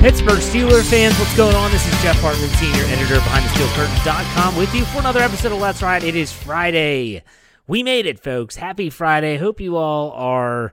Pittsburgh Steelers fans, what's going on? This is Jeff Hartman, senior editor of BehindTheSteelCurtain.com with you for another episode of Let's Ride. It is Friday. We made it, folks. Happy Friday. Hope you all are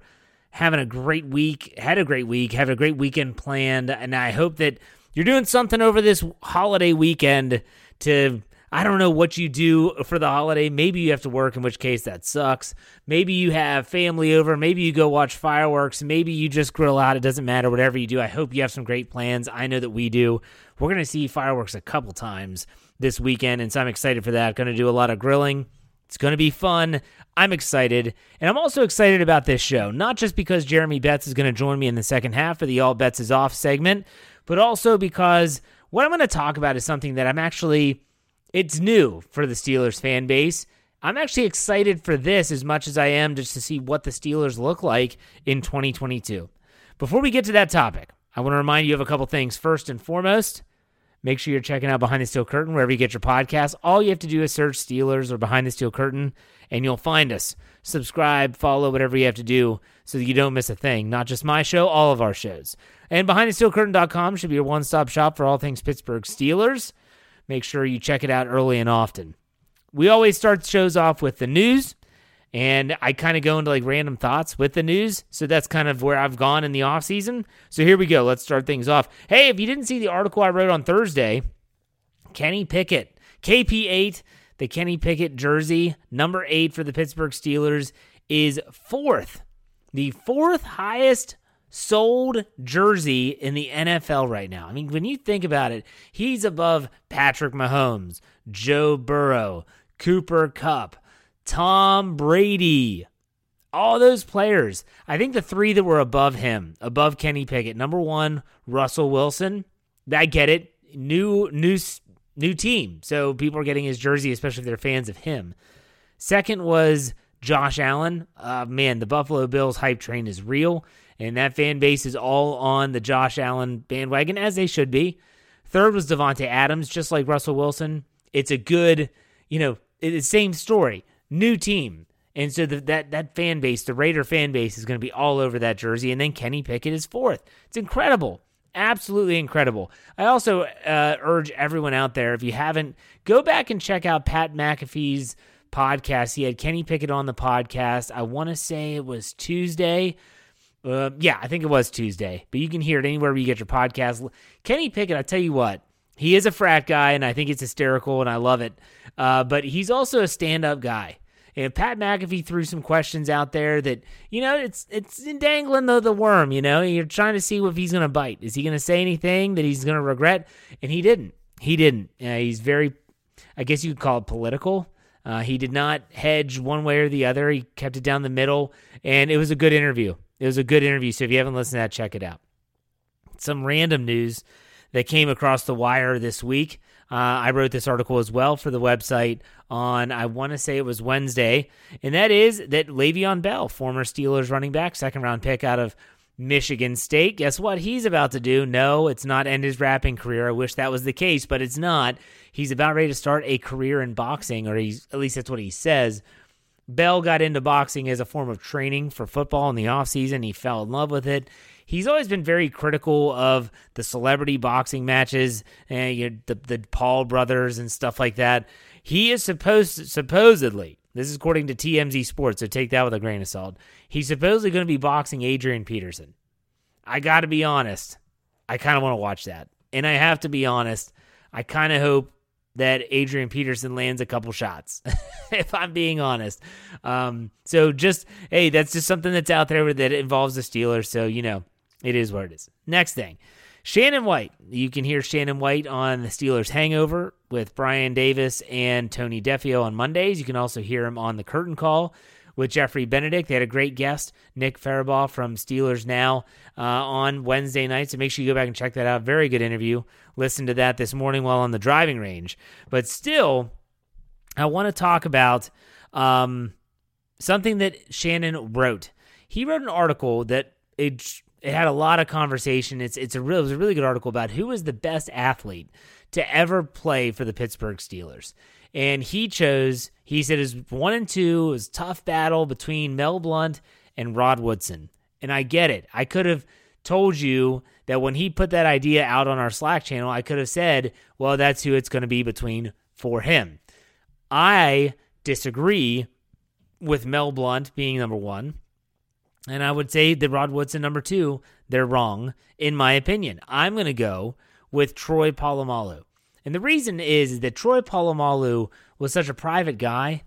having a great week, had a great week, have a great weekend planned, and I hope that you're doing something over this holiday weekend to I don't know what you do for the holiday. Maybe you have to work, in which case that sucks. Maybe you have family over. Maybe you go watch fireworks. Maybe you just grill out. It doesn't matter. Whatever you do, I hope you have some great plans. I know that we do. We're going to see fireworks a couple times this weekend, and so I'm excited for that. Going to do a lot of grilling. It's going to be fun. I'm excited. And I'm also excited about this show, not just because Jeremy Betts is going to join me in the second half of the All Bets is Off segment, but also because what I'm going to talk about is something that I'm actually it's new for the Steelers fan base. I'm actually excited for this as much as I am just to see what the Steelers look like in 2022. Before we get to that topic, I want to remind you of a couple things. First and foremost, make sure you're checking out Behind the Steel Curtain wherever you get your podcasts. All you have to do is search Steelers or Behind the Steel Curtain, and you'll find us. Subscribe, follow, whatever you have to do so that you don't miss a thing. Not just my show, all of our shows. And BehindTheSteelCurtain.com should be your one stop shop for all things Pittsburgh Steelers make sure you check it out early and often. We always start shows off with the news, and I kind of go into like random thoughts with the news. So that's kind of where I've gone in the off season. So here we go. Let's start things off. Hey, if you didn't see the article I wrote on Thursday, Kenny Pickett, KP8, the Kenny Pickett jersey, number eight for the Pittsburgh Steelers, is fourth, the fourth highest sold jersey in the NFL right now. I mean, when you think about it, he's above Patrick Mahomes, Joe Burrow, Cooper Kupp, Tom Brady. All those players. I think the three that were above him, above Kenny Pickett. Number one, Russell Wilson. I get it. New new new team. So people are getting his jersey, especially if they're fans of him. Second was Josh Allen. Uh, man, the Buffalo Bills hype train is real and that fan base is all on the Josh Allen bandwagon, as they should be. Third was Davante Adams, just like Russell Wilson. It's a good, you know, it's the same story, new team. And so the, that that fan base, the Raider fan base, is going to be all over that jersey. And then Kenny Pickett is fourth. It's incredible, absolutely incredible. I also uh, urge everyone out there, if you haven't, go back and check out Pat McAfee's podcast. He had Kenny Pickett on the podcast. I want to say it was Tuesday. Uh, yeah, I think it was Tuesday, but you can hear it anywhere where you get your podcast. Kenny Pickett, I tell you what, he is a frat guy, and I think it's hysterical, and I love it. Uh, but he's also a stand-up guy. And Pat McAfee threw some questions out there that you know it's it's dangling the the worm. You know, you're trying to see if he's going to bite. Is he going to say anything that he's going to regret? And he didn't. He didn't. Uh, he's very, I guess you could call it political. Uh, he did not hedge one way or the other. He kept it down the middle, and it was a good interview. It was a good interview. So if you haven't listened to that, check it out. Some random news that came across the wire this week. Uh, I wrote this article as well for the website on, I want to say it was Wednesday, and that is that Le'Veon Bell, former Steelers running back, second round pick out of Michigan State. Guess what he's about to do? No, it's not end his rapping career. I wish that was the case, but it's not. He's about ready to start a career in boxing, or he's at least that's what he says. Bell got into boxing as a form of training for football in the offseason. He fell in love with it. he's always been very critical of the celebrity boxing matches and you know, the the Paul brothers and stuff like that. He is supposed supposedly this is according to TMZ Sports, so take that with a grain of salt. He's supposedly going to be boxing Adrian Peterson. I got to be honest, I kind of want to watch that, and I have to be honest, I kind of hope that Adrian Peterson lands a couple shots, if I'm being honest. Um, so just, hey, that's just something that's out there that involves the Steelers. So, you know, it is what it is. Next thing Shannon White. You can hear Shannon White on the Steelers Hangover with Brian Davis and Tony Defeo on Mondays. You can also hear him on the Curtain Call with Jeffrey Benedict. They had a great guest, Nick Farabaugh from Steelers Now, uh, on Wednesday night. So make sure you go back and check that out. Very good interview. Listen to that this morning while on the driving range. But still, I want to talk about um, something that Shannon wrote. He wrote an article that it, it had a lot of conversation. It's it's a real it was a really good article about who is the best athlete to ever play for the Pittsburgh Steelers and he chose he said his one and two was tough battle between Mel Blount and Rod Woodson. And I get it. I could have told you that when he put that idea out on our Slack channel, I could have said, well, that's who it's going to be between for him. I disagree with Mel Blount being number one. And I would say that Rod Woodson number two, they're wrong, in my opinion. I'm going to go with Troy Polamalu. And the reason is that Troy Polamalu was such a private guy,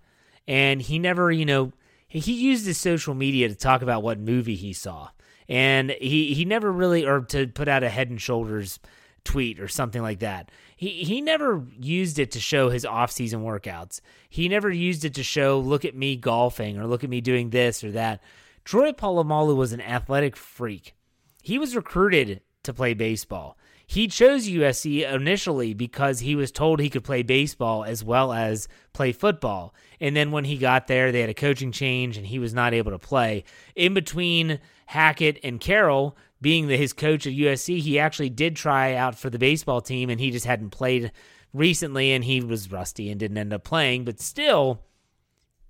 and he never, you know, he used his social media to talk about what movie he saw, and he he never really, or to put out a Head and Shoulders tweet or something like that. He he never used it to show his off-season workouts. He never used it to show look at me golfing or look at me doing this or that. Troy Polamalu was an athletic freak. He was recruited to play baseball. He chose USC initially because he was told he could play baseball as well as play football. And then when he got there, they had a coaching change and he was not able to play. In between Hackett and Carroll being the, his coach at USC, he actually did try out for the baseball team and he just hadn't played recently and he was rusty and didn't end up playing. But still,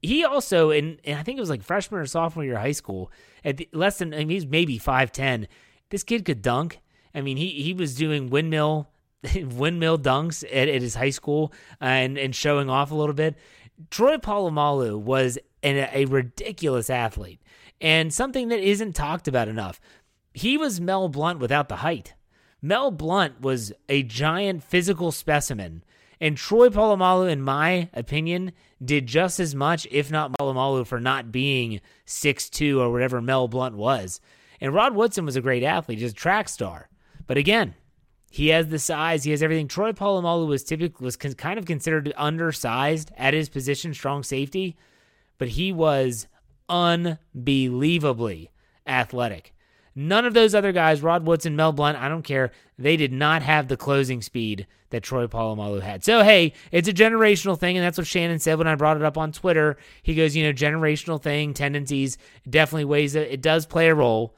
he also, in, I think it was like freshman or sophomore year of high school, at the, less than, I mean, he's maybe 5'10. This kid could dunk I mean, he he was doing windmill windmill dunks at, at his high school and and showing off a little bit. Troy Polamalu was an, a ridiculous athlete and something that isn't talked about enough. He was Mel Blount without the height. Mel Blount was a giant physical specimen, and Troy Polamalu, in my opinion, did just as much, if not Polamalu, for not being six two or whatever Mel Blount was. And Rod Woodson was a great athlete, just a track star. But again, he has the size, he has everything. Troy Polamalu was typically was kind of considered undersized at his position, strong safety, but he was unbelievably athletic. None of those other guys, Rod Woodson, Mel Blount, I don't care, they did not have the closing speed that Troy Polamalu had. So, hey, it's a generational thing, and that's what Shannon said when I brought it up on Twitter. He goes, you know, generational thing, tendencies, definitely ways that it does play a role,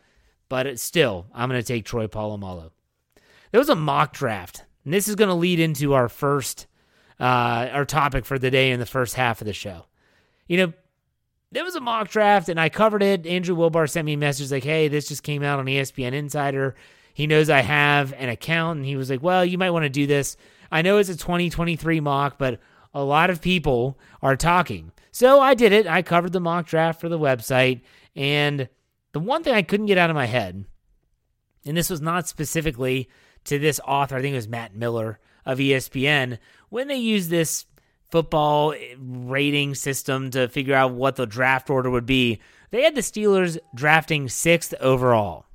but still, I'm going to take Troy Polamalu there was a mock draft, and this is going to lead into our first uh, our topic for the day in the first half of the show. You know, there was a mock draft, and I covered it. Andrew Wilbar sent me a message like, "Hey, this just came out on ESPN Insider. He knows I have an account, and he was like, well, you might want to do this. I know it's a 2023 mock, but a lot of people are talking." So I did it. I covered the mock draft for the website, and the one thing I couldn't get out of my head, and this was not specifically to this author, I think it was Matt Miller of ESPN, when they use this football rating system to figure out what the draft order would be, they had the Steelers drafting sixth overall.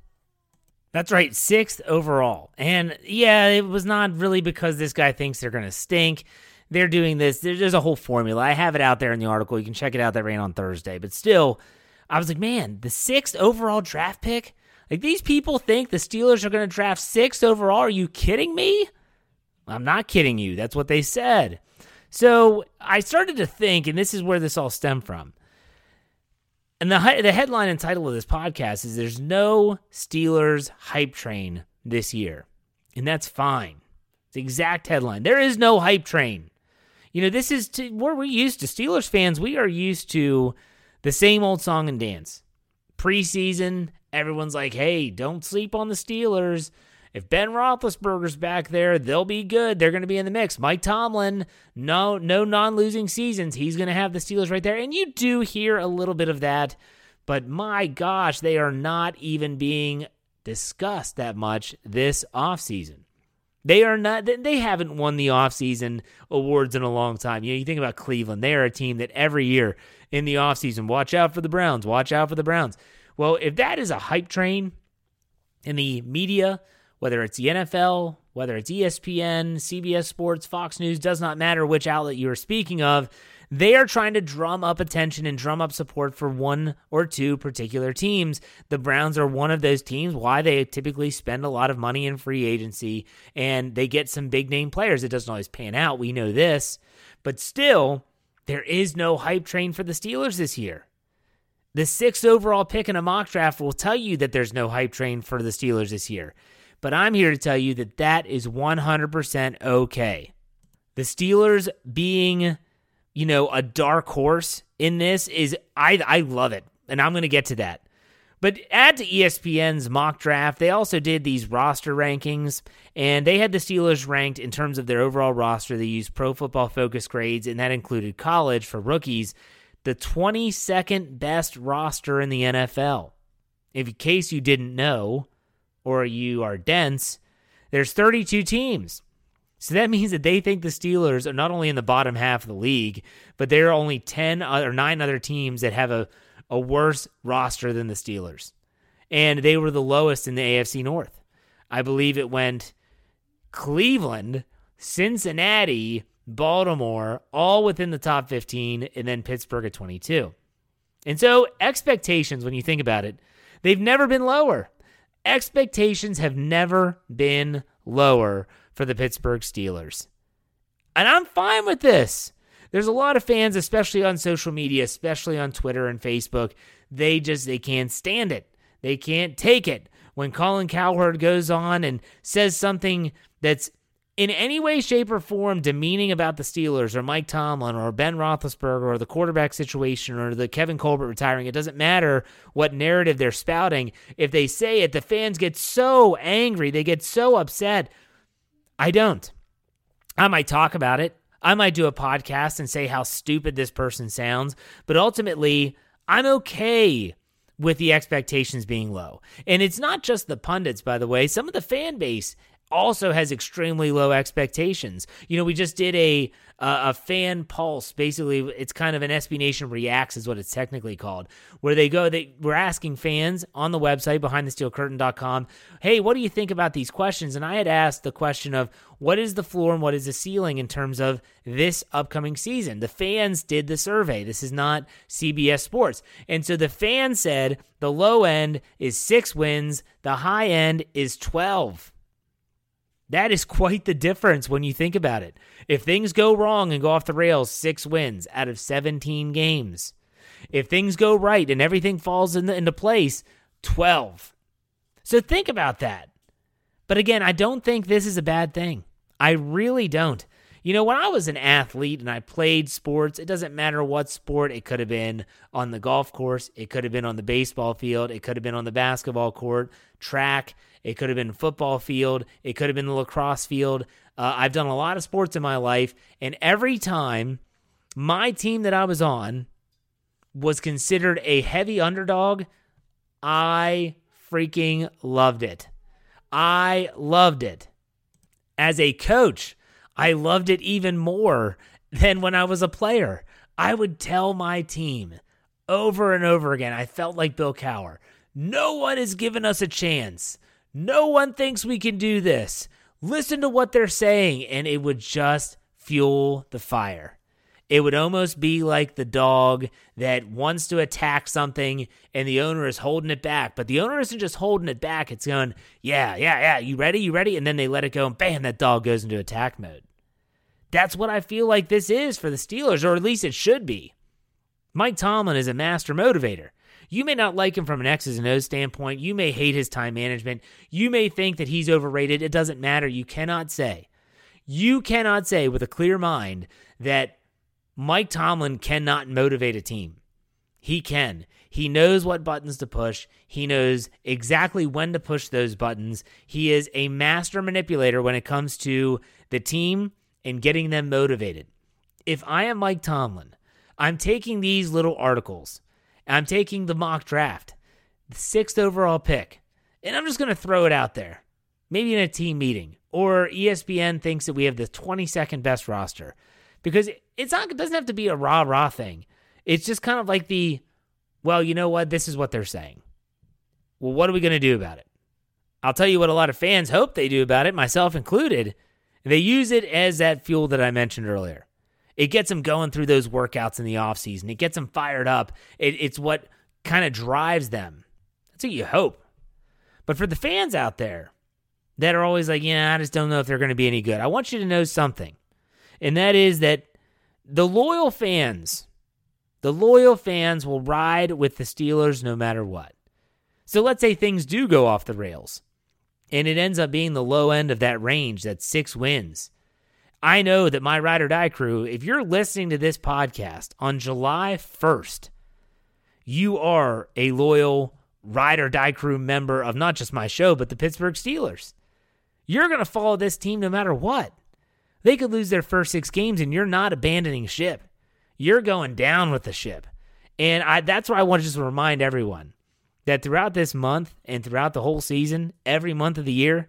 That's right, sixth overall. And yeah, it was not really because this guy thinks they're going to stink. They're doing this. There's a whole formula. I have it out there in the article. You can check it out. That ran on Thursday. But still, I was like, man, the sixth overall draft pick? Like these people think the Steelers are going to draft sixth overall. Are you kidding me? I'm not kidding you. That's what they said. So I started to think, and this is where this all stemmed from. And the the headline and title of this podcast is "There's no Steelers hype train this year," and that's fine. It's the exact headline. There is no hype train. You know, this is to, where we're used to. Steelers fans, we are used to the same old song and dance preseason, everyone's like, hey, don't sleep on the Steelers. If Ben Roethlisberger's back there, they'll be good. They're going to be in the mix. Mike Tomlin, no, no non-losing seasons. He's going to have the Steelers right there, and you do hear a little bit of that. But my gosh, they are not even being discussed that much this offseason. They are not. They haven't won the offseason awards in a long time. You know, you think about Cleveland. They are a team that every year in the offseason, watch out for the Browns. Watch out for the Browns. Well, if that is a hype train in the media, whether it's the NFL, whether it's ESPN, CBS Sports, Fox News, does not matter which outlet you are speaking of. They are trying to drum up attention and drum up support for one or two particular teams. The Browns are one of those teams. Why they typically spend a lot of money in free agency and they get some big name players. It doesn't always pan out. We know this. But still, there is no hype train for the Steelers this year. The sixth overall pick in a mock draft will tell you that there's no hype train for the Steelers this year. But I'm here to tell you that that is 100% okay. The Steelers being you know, a dark horse in this is I I love it. And I'm going to get to that. But add to ESPN's mock draft, they also did these roster rankings, and they had the Steelers ranked in terms of their overall roster. They used Pro Football Focus grades, and that included college for rookies, the 22nd best roster in the NFL. If in case you didn't know, or you are dense, there's 32 teams. So that means that they think the Steelers are not only in the bottom half of the league, but there are only 10 or 9 other teams that have a, a worse roster than the Steelers. And they were the lowest in the AFC North. I believe it went Cleveland, Cincinnati, Baltimore, all within the top 15, and then Pittsburgh at 22. And so, expectations, when you think about it, they've never been lower. Expectations have never been lower for the Pittsburgh Steelers. And I'm fine with this. There's a lot of fans, especially on social media, especially on Twitter and Facebook, they just they can't stand it. They can't take it when Colin Cowherd goes on and says something that's in any way, shape, or form demeaning about the Steelers or Mike Tomlin or Ben Roethlisberger or the quarterback situation or the Kevin Colbert retiring. It doesn't matter what narrative they're spouting. If they say it, the fans get so angry. They get so upset. I don't. I might talk about it. I might do a podcast and say how stupid this person sounds, but ultimately, I'm okay with the expectations being low. And it's not just the pundits, by the way. Some of the fan base also has extremely low expectations. You know, we just did a uh, a fan pulse. Basically, it's kind of an SB Nation reacts is what it's technically called, where they go. They we're asking fans on the website behindthesteelcurtain.com, hey, what do you think about these questions? And I had asked the question of what is the floor and what is the ceiling in terms of this upcoming season. The fans did the survey. This is not CBS Sports, and so the fan said the low end is six wins, the high end is twelve. That is quite the difference when you think about it. If things go wrong and go off the rails, six wins out of 17 games. If things go right and everything falls into, into place, 12. So think about that. But again, I don't think this is a bad thing. I really don't. You know, when I was an athlete and I played sports, it doesn't matter what sport. It could have been on the golf course, it could have been on the baseball field, it could have been on the basketball court, track, it could have been football field. It could have been the lacrosse field. Uh, I've done a lot of sports in my life, and every time my team that I was on was considered a heavy underdog, I freaking loved it. I loved it. As a coach, I loved it even more than when I was a player. I would tell my team over and over again, I felt like Bill Cowher, no one has given us a chance. No one thinks we can do this. Listen to what they're saying, and it would just fuel the fire. It would almost be like the dog that wants to attack something and the owner is holding it back. But the owner isn't just holding it back, it's going, yeah, yeah, yeah, you ready? You ready? And then they let it go, and bam, that dog goes into attack mode. That's what I feel like this is for the Steelers, or at least it should be. Mike Tomlin is a master motivator. You may not like him from an X's and O's standpoint. You may hate his time management. You may think that he's overrated. It doesn't matter. You cannot say. You cannot say with a clear mind that Mike Tomlin cannot motivate a team. He can. He knows what buttons to push. He knows exactly when to push those buttons. He is a master manipulator when it comes to the team and getting them motivated. If I am Mike Tomlin, I'm taking these little articles, I'm taking the mock draft, the sixth overall pick, and I'm just going to throw it out there. Maybe in a team meeting, or ESPN thinks that we have the 22nd best roster because it's not it doesn't have to be a rah rah thing. It's just kind of like the well, you know what? This is what they're saying. Well, what are we going to do about it? I'll tell you what a lot of fans hope they do about it, myself included. They use it as that fuel that I mentioned earlier. It gets them going through those workouts in the offseason. It gets them fired up. It, it's what kind of drives them. That's what you hope. But for the fans out there that are always like, yeah, I just don't know if they're going to be any good, I want you to know something. And that is that the loyal fans the loyal fans will ride with the Steelers no matter what. So let's say things do go off the rails and it ends up being the low end of that range, that's six wins. I know that my ride or die crew, if you're listening to this podcast on July 1st, you are a loyal ride or die crew member of not just my show, but the Pittsburgh Steelers. You're going to follow this team no matter what. They could lose their first six games and you're not abandoning ship you're going down with the ship. And I, that's why I want to just remind everyone that throughout this month and throughout the whole season, every month of the year,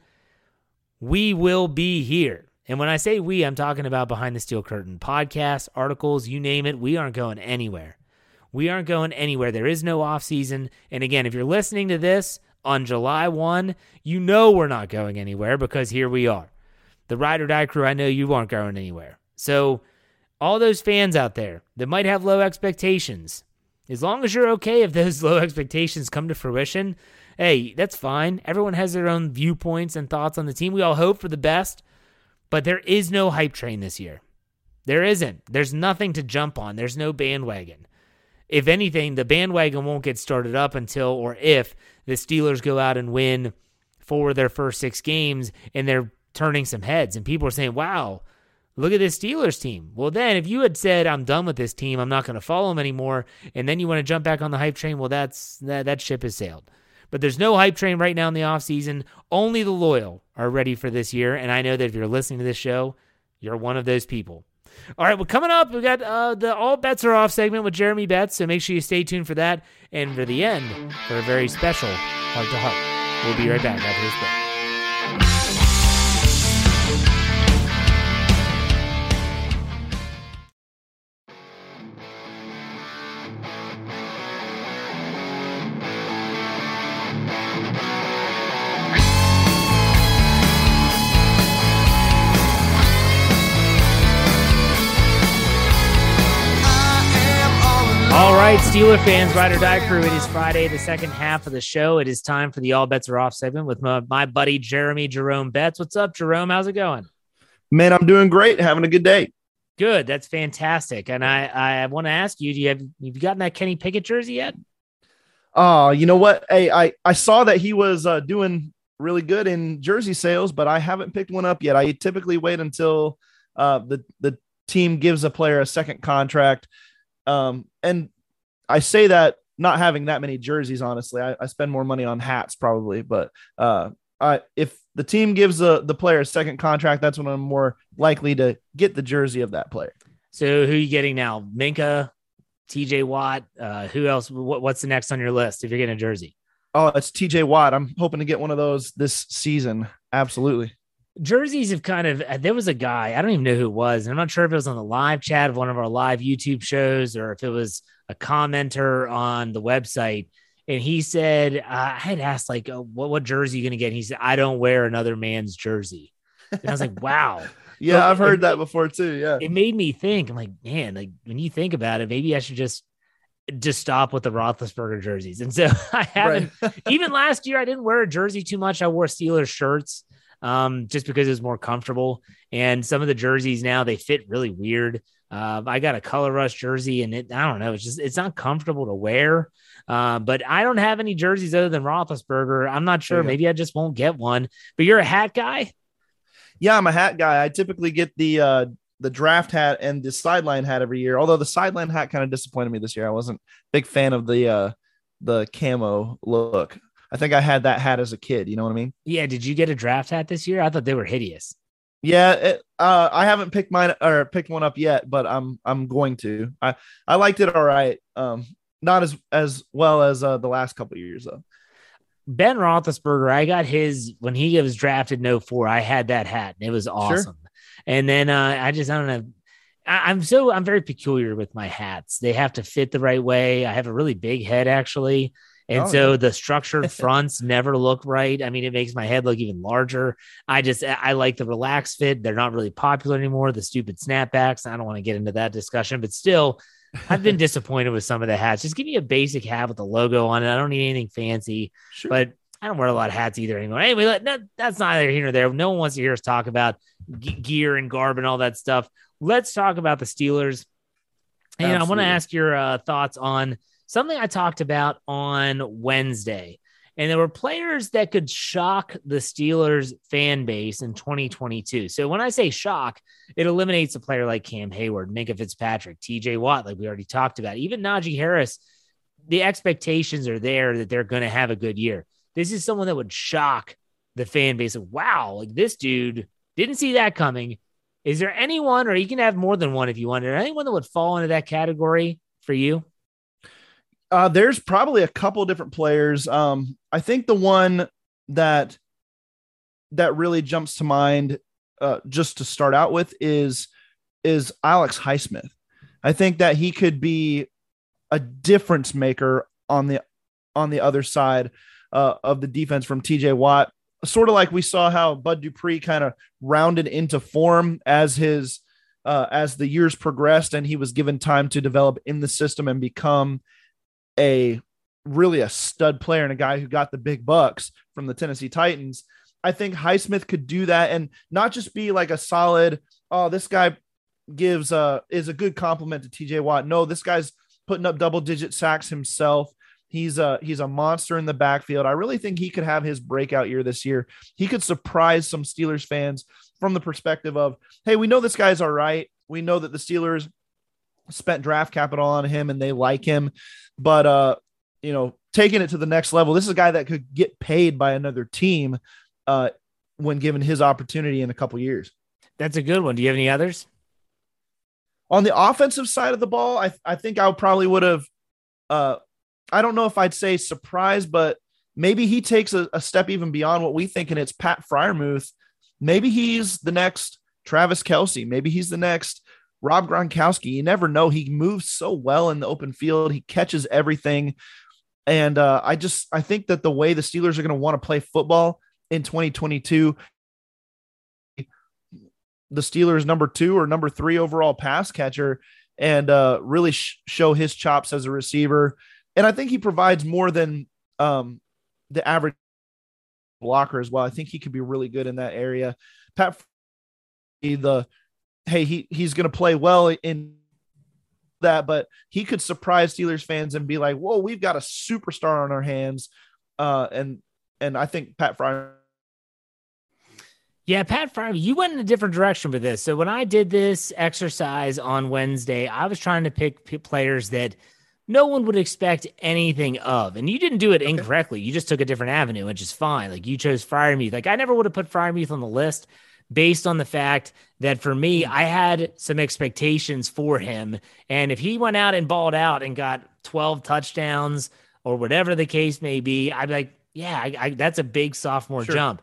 we will be here. And when I say we, I'm talking about Behind the Steel Curtain podcasts, articles, you name it. We aren't going anywhere. We aren't going anywhere. There is no off season. And again, if you're listening to this on July 1, you know we're not going anywhere because here we are. The Ride or Die crew, I know you aren't going anywhere. So all those fans out there that might have low expectations, as long as you're okay if those low expectations come to fruition, hey, that's fine. Everyone has their own viewpoints and thoughts on the team. We all hope for the best, but there is no hype train this year. There isn't. There's nothing to jump on. There's no bandwagon. If anything, the bandwagon won't get started up until or if the Steelers go out and win for their first six games and they're turning some heads. And people are saying, wow, Look at this Steelers team. Well, then if you had said I'm done with this team, I'm not going to follow them anymore, and then you want to jump back on the hype train, well, that's that that ship has sailed. But there's no hype train right now in the offseason. Only the loyal are ready for this year, and I know that if you're listening to this show, you're one of those people. All right, well, coming up, we got uh, the All Bets Are Off segment with Jeremy Betts, so make sure you stay tuned for that. And for the end, for a very special Heart to Heart. We'll be right back after this break. Steeler fans, Ride or Die crew. It is Friday, the second half of the show. It is time for the All Bets Are Off segment with my, my buddy Jeremy Jerome Betts. What's up, Jerome? How's it going? Man, I'm doing great. Having a good day. Good. That's fantastic. And I, I want to ask you, do you have you gotten that Kenny Pickett jersey yet? Oh, uh, you know what? Hey, I, I saw that he was uh, doing really good in jersey sales, but I haven't picked one up yet. I typically wait until uh, the the team gives a player a second contract. Um, and I say that not having that many jerseys, honestly, I, I spend more money on hats probably, but uh, I, if the team gives the, the player a second contract, that's when I'm more likely to get the jersey of that player. So who are you getting now? Minkah, TJ Watt. Uh, who else? What, what's the next on your list if you're getting a jersey? Oh, it's TJ Watt. I'm hoping to get one of those this season. Absolutely. Jerseys have kind of, there was a guy, I don't even know who it was. I'm not sure if it was on the live chat of one of our live YouTube shows or if it was a commenter on the website, and he said, uh, I had asked like, oh, what what jersey are you gonna get? And he said, I don't wear another man's jersey. And I was like, wow. yeah, I've heard it, that before too. Yeah, it made me think. I'm like, man, like when you think about it, maybe I should just just stop with the Roethlisberger jerseys. And so I haven't. Even last year, I didn't wear a jersey too much. I wore Steelers shirts um, just because it was more comfortable. And some of the jerseys now they fit really weird. Uh, I got a color rush jersey, and it I don't know, it's just it's not comfortable to wear. Uh, but I don't have any jerseys other than Roethlisberger. I'm not sure. Maybe I just won't get one. But you're a hat guy. Yeah, I'm a hat guy. I typically get the uh, the draft hat and the sideline hat every year. Although the sideline hat kind of disappointed me this year. I wasn't big fan of the uh the camo look. I think I had that hat as a kid. You know what I mean? Yeah. Did you get a draft hat this year? I thought they were hideous. Yeah, it, uh, I haven't picked mine or picked one up yet, but I'm I'm going to. I I liked it all right. Um, not as as well as uh, the last couple years though. Ben Roethlisberger, I got his when he was drafted no 04. I had that hat and it was awesome. Sure. And then uh, I just I don't know. I, I'm so I'm very peculiar with my hats. They have to fit the right way. I have a really big head actually. And oh, so yeah. the structured fronts never look right. I mean, it makes my head look even larger. I just, I like the relaxed fit. They're not really popular anymore. The stupid snapbacks. I don't want to get into that discussion, but still, I've been disappointed with some of the hats. Just give me a basic hat with a logo on it. I don't need anything fancy, sure. but I don't wear a lot of hats either anymore. Anyway, that, that's neither here nor there. No one wants to hear us talk about g- gear and garb and all that stuff. Let's talk about the Steelers. And Absolutely. I want to ask your uh, thoughts on something I talked about on Wednesday. And there were players that could shock the Steelers fan base in 2022. So when I say shock, it eliminates a player like Cam Heyward, Minkah Fitzpatrick, TJ Watt, like we already talked about. Even Najee Harris, the expectations are there that they're going to have a good year. This is someone that would shock the fan base. Of, wow, like this dude didn't see that coming. Is there anyone, or you can have more than one if you want, anyone that would fall into that category for you? Uh, there's probably a couple different players. Um, I think the one that that really jumps to mind, uh, just to start out with, is is Alex Highsmith. I think that he could be a difference maker on the on the other side uh, of the defense from TJ Watt. Sort of like we saw how Bud Dupree kind of rounded into form as his uh, as the years progressed and he was given time to develop in the system and become a really a stud player and a guy who got the big bucks from the Tennessee Titans. I think Highsmith could do that and not just be like a solid, oh, this guy gives uh is a good compliment to TJ Watt. No, this guy's putting up double digit sacks himself. He's a he's a monster in the backfield. I really think he could have his breakout year this year. He could surprise some Steelers fans from the perspective of, hey, we know this guy's all right. We know that the Steelers spent draft capital on him and they like him. But uh, you know, taking it to the next level, this is a guy that could get paid by another team uh when given his opportunity in a couple years. That's a good one. Do you have any others? On the offensive side of the ball, I I think I probably would have uh I don't know if I'd say surprised, but maybe he takes a, a step even beyond what we think, and it's Pat Freiermuth. Maybe he's the next Travis Kelce. Maybe he's the next Rob Gronkowski, you never know. He moves so well in the open field. He catches everything. And uh, I just I think that the way the Steelers are going to want to play football in 2022, the Steelers number two or number three overall pass catcher, and uh, really sh- show his chops as a receiver. And I think he provides more than um, the average blocker as well. I think he could be really good in that area. Pat, the hey, he he's going to play well in that, but he could surprise Steelers fans and be like, "Whoa, we've got a superstar on our hands," uh, and and I think Pat Fryer. Yeah, Pat Fryer, you went in a different direction with this. So when I did this exercise on Wednesday, I was trying to pick players that no one would expect anything of. And you didn't do it okay. incorrectly. You just took a different avenue, which is fine. Like you chose Freiermuth. Like I never would have put Freiermuth on the list based on the fact that for me, hmm. I had some expectations for him. And if he went out and balled out and got 12 touchdowns or whatever the case may be, I'd be like, yeah, I, I, that's a big sophomore sure. jump.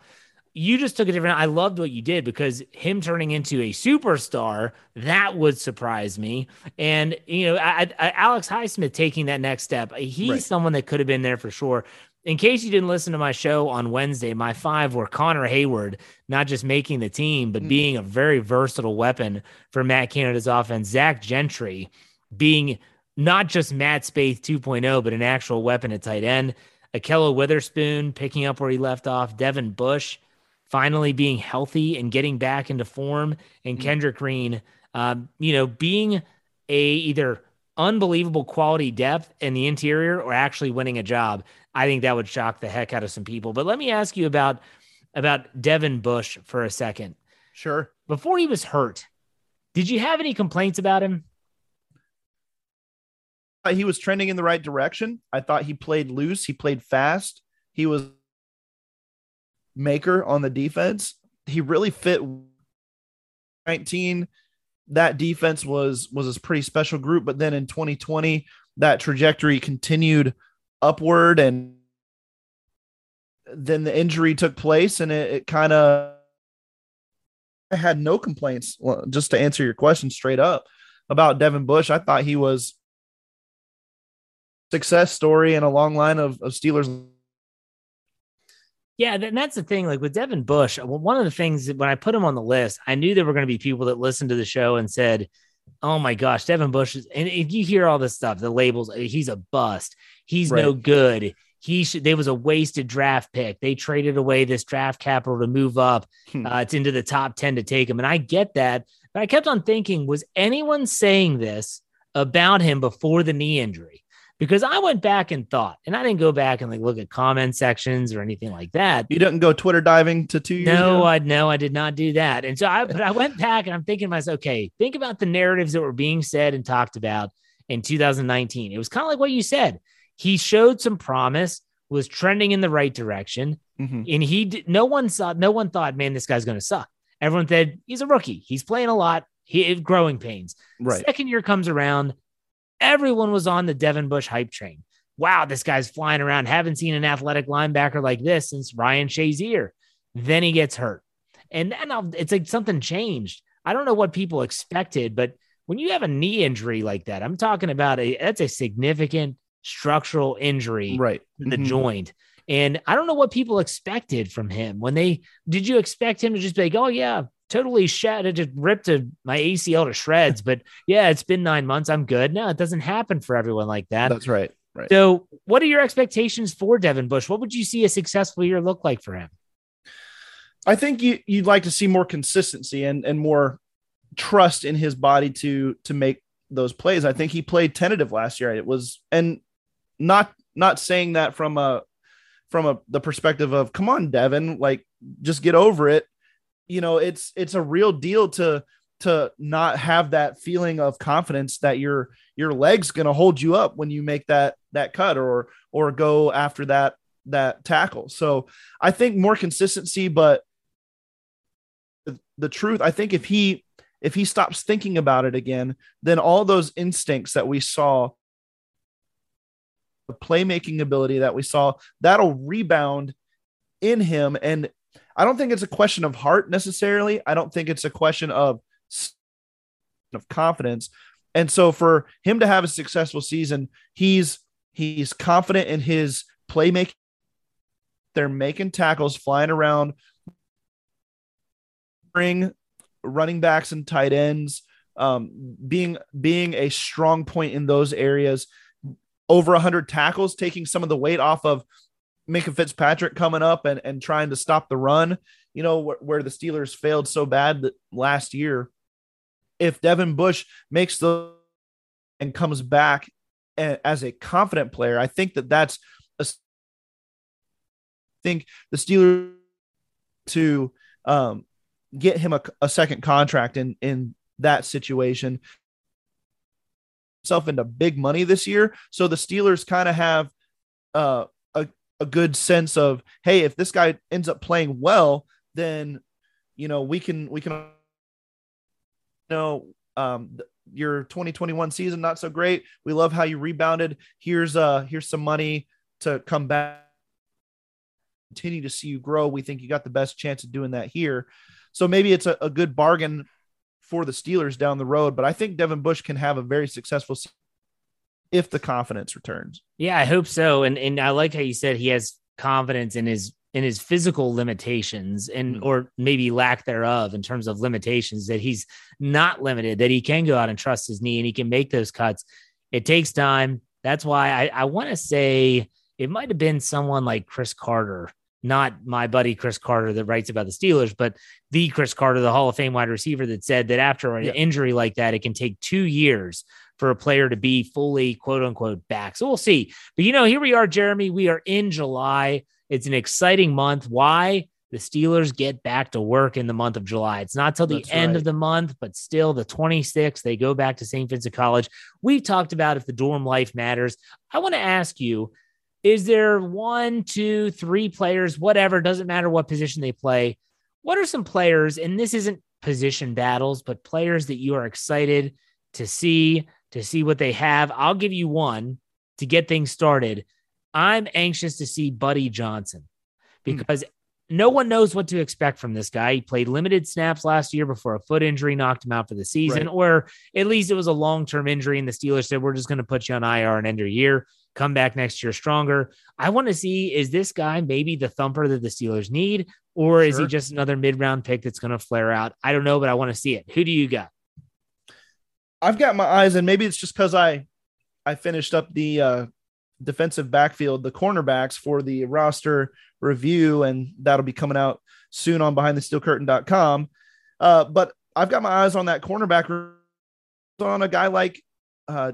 You just took a different. I loved what you did because him turning into a superstar that would surprise me. And you know, I, Alex Highsmith taking that next step, he's right. someone that could have been there for sure in case you didn't listen to my show on Wednesday, my five were Connor Heyward, not just making the team, but mm. being a very versatile weapon for Matt Canada's offense. Zach Gentry being not just Matt Spaeth 2.0, but an actual weapon at tight end. Ahkello Witherspoon picking up where he left off. Devin Bush finally being healthy and getting back into form. And mm. Kendrick Green, um, you know, being a either unbelievable quality depth in the interior or actually winning a job. I think that would shock the heck out of some people. But let me ask you about about Devin Bush for a second. Sure. Before he was hurt, Did you have any complaints about him? Uh, he was trending in the right direction. I thought he played loose. He played fast. He was maker on the defense. He really fit 19 that defense was was a pretty special group but then in 2020 that trajectory continued upward and then the injury took place and it, it kind of I had no complaints well, just to answer your question straight up about Devin Bush I thought he was success story and a long line of, of Steelers yeah, and that's the thing. Like with Devin Bush, one of the things that when I put him on the list, I knew there were going to be people that listened to the show and said, "Oh my gosh, Devin Bush is." And if you hear all this stuff, the labels, uh, he's a bust. He's right. no good. He should. There was a wasted draft pick. They traded away this draft capital to move up. Hmm. Uh, it's into the top ten to take him, and I get that. But I kept on thinking, was anyone saying this about him before the knee injury? Because I went back and thought, and I didn't go back and like look at comment sections or anything like that. You didn't go Twitter diving to two years. No, ago? I no, I did not do that. And so I, but I went back and I'm thinking to myself, okay, think about the narratives that were being said and talked about in 2019. It was kind of like what you said. He showed some promise, was trending in the right direction, mm-hmm. and he did, no one saw, no one thought, man, this guy's going to suck. Everyone said he's a rookie. He's playing a lot. He growing pains. Right. Second year comes around Everyone was on the Devin Bush hype train. Wow, this guy's flying around. Haven't seen an athletic linebacker like this since Ryan Shazier. Then he gets hurt. And then it's like something changed. I don't know what people expected, but when you have a knee injury like that, I'm talking about a that's a significant structural injury right in the mm-hmm. joint. And I don't know what people expected from him when they did you expect him to just be like, oh yeah, totally shattered, just ripped a, my ACL to shreds. but yeah, it's been nine months. I'm good. No, it doesn't happen for everyone like that. That's right. Right. So, what are your expectations for Devin Bush? What would you see a successful year look like for him? I think you, you'd like to see more consistency and, and more trust in his body to to make those plays. I think he played tentative last year. It was and not not saying that from a from a the perspective of come on, Devin, like just get over it you know it's it's a real deal to to not have that feeling of confidence that your your legs going to hold you up when you make that that cut or or go after that that tackle. So I think more consistency, but the, the truth, I think if he if he stops thinking about it again, then all those instincts that we saw, the playmaking ability that we saw, that'll rebound in him and I don't think it's a question of heart necessarily. I don't think it's a question of of confidence. And so for him to have a successful season, he's he's confident in his playmaking. They're making tackles, flying around, bring running backs and tight ends, um, being being a strong point in those areas. Over 100 tackles, taking some of the weight off of Minkah Fitzpatrick coming up and, and trying to stop the run, you know, where, where the Steelers failed so bad that last year. If Devin Bush makes the and comes back as a confident player, I think that that's a, I think the Steelers to um, get him a, a second contract in in that situation himself into big money this year. So the Steelers kind of have uh, a good sense of hey if this guy ends up playing well then you know we can we can you know um your 2021 season not so great. We love how you rebounded. Here's uh here's some money to come back. Continue to see you grow. We think you got the best chance of doing that here. So maybe it's a, a good bargain for the steelers down the road but i think devin bush can have a very successful if the confidence returns. Yeah, I hope so. And and I like how you said he has confidence in his in his physical limitations and mm-hmm. or maybe lack thereof in terms of limitations that he's not limited that he can go out and trust his knee and he can make those cuts it takes time that's why i, I want to say it might have been someone like cris carter not my buddy chris carter that writes about the steelers but the cris carter the hall of fame wide receiver that said that after an yeah. injury like that it can take two years for a player to be fully quote unquote back. So we'll see. But you know, here we are, Jeremy. We are in July. It's an exciting month. Why? the Steelers get back to work in the month of July. It's not till the That's end right. of the month, but still the 26th, they go back to St. Vincent College. We've talked about if the dorm life matters. I want to ask you is there one, two, three players, whatever, doesn't matter what position they play? What are some players, and this isn't position battles, but players that you are excited to see, to see what they have? I'll give you one to get things started. I'm anxious to see Buddy Johnson hmm. because no one knows what to expect from this guy. He played limited snaps last year before a foot injury knocked him out for the season, Right. or at least it was a long term injury. And the Steelers said, We're just going to put you on IR and end your year, come back next year stronger. I want to see is this guy maybe the thumper that the Steelers need, or is he just another mid round pick that's going to flare out? I don't know, but I want to see it. Who do you got? I've got my eyes, and maybe it's just because I I finished up the uh, defensive backfield, the cornerbacks for the roster review, and that'll be coming out soon on behindthesteelcurtain.com. Uh, but I've got my eyes on that cornerback on a guy like uh,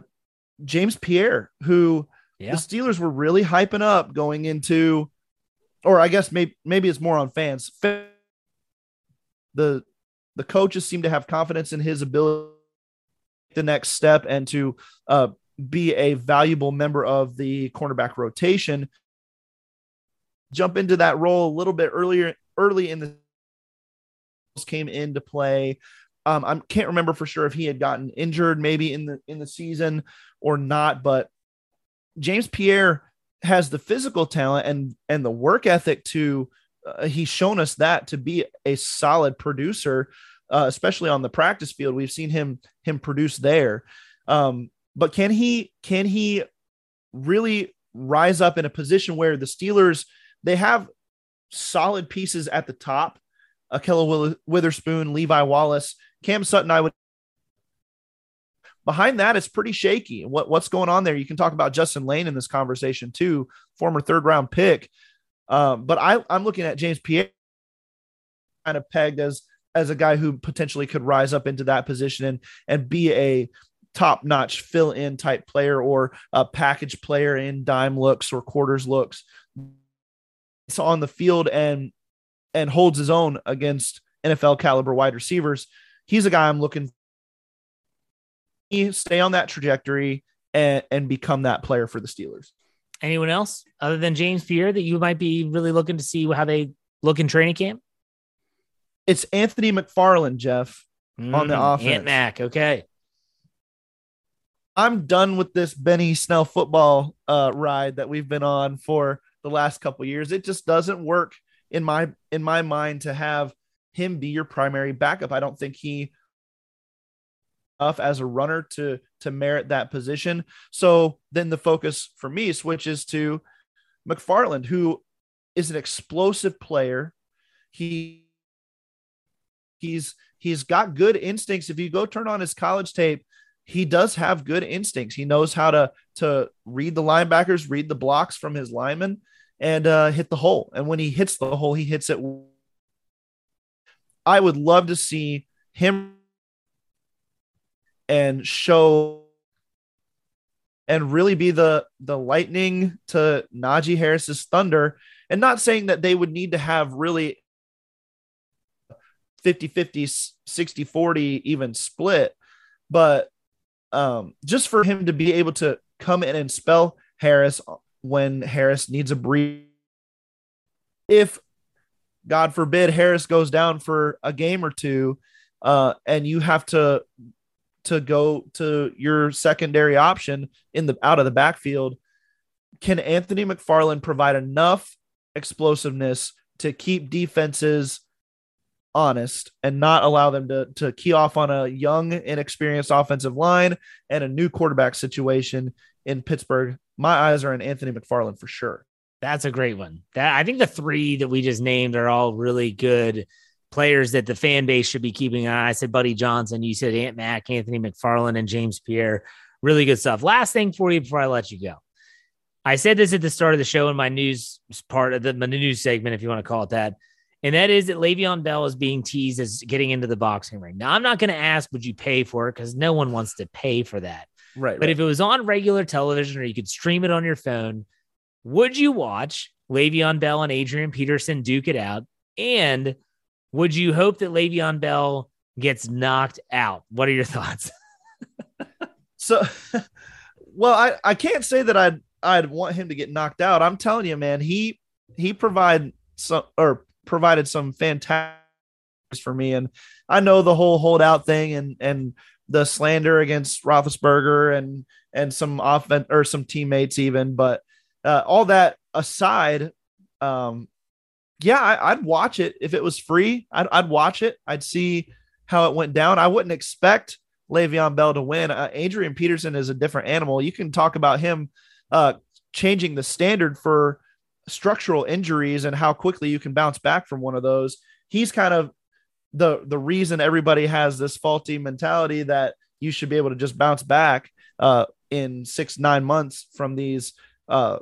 James Pierre, who Yeah. the Steelers were really hyping up going into, or I guess maybe maybe it's more on fans. The the coaches seem to have confidence in his ability the next step and to uh, be a valuable member of the cornerback rotation. Jump into that role a little bit earlier, early in the came into play. Um, I can't remember for sure if he had gotten injured maybe in the in the season or not, but James Pierre has the physical talent and and the work ethic to uh, he's shown us that to be a solid producer uh, especially on the practice field we've seen him him produce there. Um, but can he can he really rise up in a position where the Steelers they have solid pieces at the top Ahkello Witherspoon Levi Wallace Cam Sutton I would behind that it's pretty shaky. What what's going on there? You can talk about Justin Layne in this conversation too former third round pick. Um, but I I'm looking at James Pierre kind of pegged as as a guy who potentially could rise up into that position and and be a top notch fill in type player or a package player in dime looks or quarters looks. It's on the field and and holds his own against NFL caliber wide receivers. He's a guy I'm looking stay on that trajectory and and become that player for the Steelers. Anyone else other than James Pierre that you might be really looking to see how they look in training camp? It's Anthony McFarland, Jeff. On the Mm, offense. Ant Mac. Okay. I'm done with this Benny Snell football uh, ride that we've been on for the last couple years. It just doesn't work in my in my mind to have him be your primary backup. I don't think he enough as a runner to to merit that position. So then the focus for me switches to McFarland, who is an explosive player. He he's he's got good instincts. If you go turn on his college tape, he does have good instincts. He knows how to to read the linebackers, read the blocks from his linemen, and uh, hit the hole. And when he hits the hole, he hits it. I would love to see him and show and really be the the lightning to Najee Harris's thunder. And not saying that they would need to have really 50 50 60 40 even split. But um just for him to be able to come in and spell harris when harris needs a breathe if god forbid harris goes down for a game or two uh and you have to to go to your secondary option in the out of the backfield can anthony mcfarland provide enough explosiveness to keep defenses honest and not allow them to to key off on a young inexperienced offensive line and a new quarterback situation in Pittsburgh. My eyes are on Anthony McFarland for sure. That's a great one. That I think the three that we just named are all really good players that the fan base should be keeping an eye. I said Buddy Johnson, you said Ant Mac, Anthony McFarland, and James Pierre. Really good stuff. Last thing for you before I let you go. I said this at the start of the show in my news part of the my news segment, if you want to call it that. And that is that Le'Veon Bell is being teased as getting into the boxing ring. Now, I'm not going to ask, would you pay for it? Because no one wants to pay for that. Right. But if it was on regular television or you could stream it on your phone, would you watch Le'Veon Bell and Adrian Peterson duke it out? And would you hope that Le'Veon Bell gets knocked out? What are your thoughts? so, well, I, I can't say that I'd I'd want him to get knocked out. I'm telling you, man, he he provide some or provided some fantastic for me, and I know the whole holdout thing and and the slander against Roethlisberger and and some offense or some teammates even, but uh, all that aside, um, yeah, I, would watch it if it was free. I'd, I'd, watch it. I'd see how it went down. I wouldn't expect Le'Veon Bell to win. Uh, Adrian Peterson is a different animal. You can talk about him uh, changing the standard for structural injuries and how quickly you can bounce back from one of those. He's kind of the the reason everybody has this faulty mentality that you should be able to just bounce back uh, in six nine months from these uh,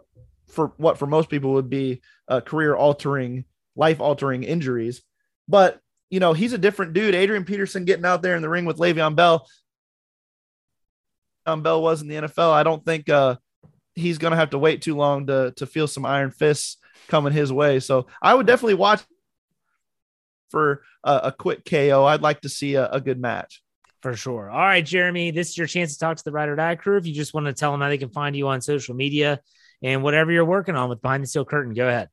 for what for most people would be uh, career altering, life altering injuries. But you know he's a different dude. Adrian Peterson getting out there in the ring with Le'Veon Bell. Le'Veon Bell was in the NFL. I don't think uh, he's going to have to wait too long to to feel some iron fists coming his way. So I would definitely watch for a, a quick KO. I'd like to see a, a, good match. For sure. All right, Jeremy, this is your chance to talk to the Ride or Die crew. If you just want to tell them how they can find you on social media and whatever you're working on with Behind the Steel Curtain, go ahead.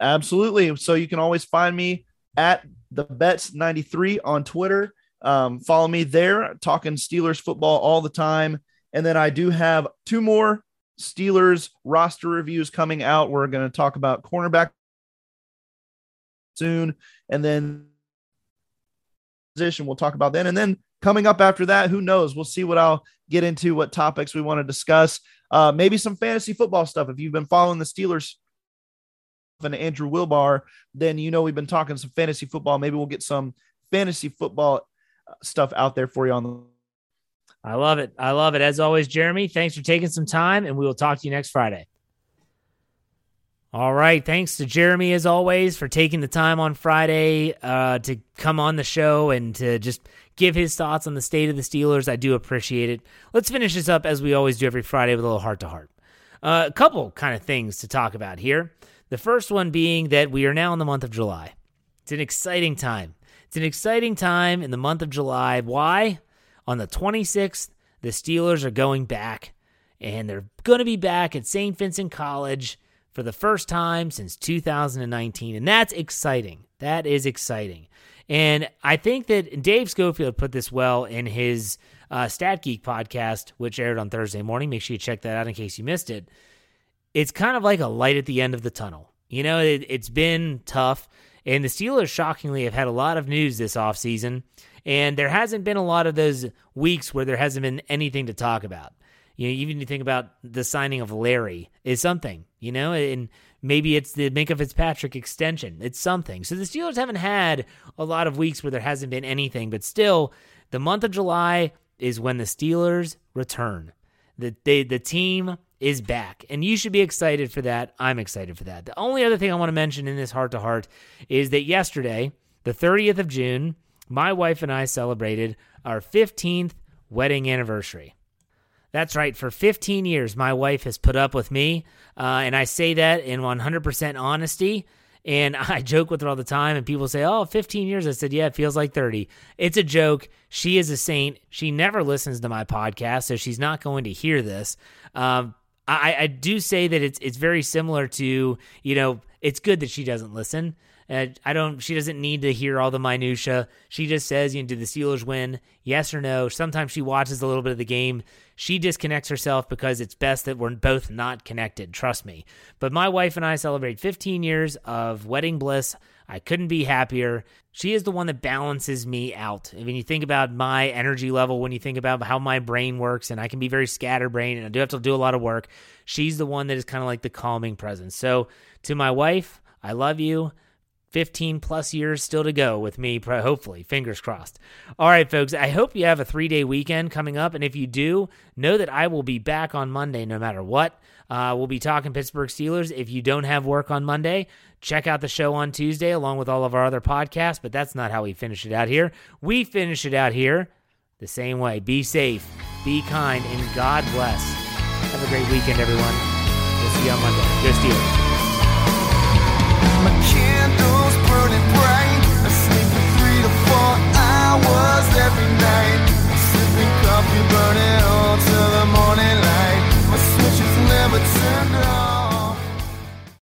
Absolutely. So you can always find me at the Bets 93 on Twitter. Um, follow me there, talking Steelers football all the time. And then I do have two more Steelers roster reviews coming out. We're going to talk about cornerback soon, and then position we'll talk about then. And then coming up after that, who knows? We'll see what I'll get into, what topics we want to discuss. Uh, maybe some fantasy football stuff. If you've been following the Steelers and Andrew Wilbar, then you know we've been talking some fantasy football. Maybe we'll get some fantasy football uh, stuff out there for you on the. I love it. I love it. As always, Jeremy, thanks for taking some time, and we will talk to you next Friday. All right. Thanks to Jeremy, as always, for taking the time on Friday uh, to come on the show and to just give his thoughts on the state of the Steelers. I do appreciate it. Let's finish this up as we always do every Friday with a little heart to heart. A couple kind of things to talk about here. The first one being that we are now in the month of July. It's an exciting time. It's an exciting time in the month of July. Why? On the 26th, the Steelers are going back, and they're going to be back at St. Vincent College for the first time since 2019. And that's exciting. That is exciting. And I think that Dave Schofield put this well in his uh, Stat Geek podcast, which aired on Thursday morning. Make sure you check that out in case you missed it. It's kind of like a light at the end of the tunnel. You know, it, it's been tough. And the Steelers, shockingly, have had a lot of news this offseason. And there hasn't been a lot of those weeks where there hasn't been anything to talk about. You know, even you think about the signing of Larry is something, you know, and maybe it's the Minkah Fitzpatrick extension. It's something. So the Steelers haven't had a lot of weeks where there hasn't been anything, but still, the month of July is when the Steelers return. The they, the team is back, and you should be excited for that. I'm excited for that. The only other thing I want to mention in this heart to heart is that yesterday, the 30th of June, my wife and I celebrated our 15th wedding anniversary. That's right. For 15 years, my wife has put up with me. Uh, and I say that in 100% honesty. And I joke with her all the time, and people say, Oh, 15 years. I said, Yeah, it feels like 30. It's a joke. She is a saint. She never listens to my podcast, so she's not going to hear this. Um, I, I do say that it's it's very similar to, you know, it's good that she doesn't listen. Uh, I don't. She doesn't need to hear all the minutia. She just says, "You know, did the Steelers win? Yes or no?" Sometimes she watches a little bit of the game. She disconnects herself because it's best that we're both not connected. Trust me. But my wife and I celebrate 15 years of wedding bliss. I couldn't be happier. She is the one that balances me out. I mean, you think about my energy level, when you think about how my brain works, and I can be very scatterbrained and I do have to do a lot of work. She's the one that is kind of like the calming presence. So, to my wife, I love you. 15 plus years still to go with me, hopefully. Fingers crossed. All right, folks, I hope you have a three day weekend coming up. And if you do, know that I will be back on Monday no matter what. Uh, we'll be talking Pittsburgh Steelers. If you don't have work on Monday, Check out the show on Tuesday along with all of our other podcasts, but that's not how we finish it out here. We finish it out here the same way. Be safe, be kind, and God bless. Have a great weekend, everyone. We'll see you on Monday. Go Steelers. My candles burning bright. I sleep for three to four hours every night. Sipping coffee, burning all till the morning light.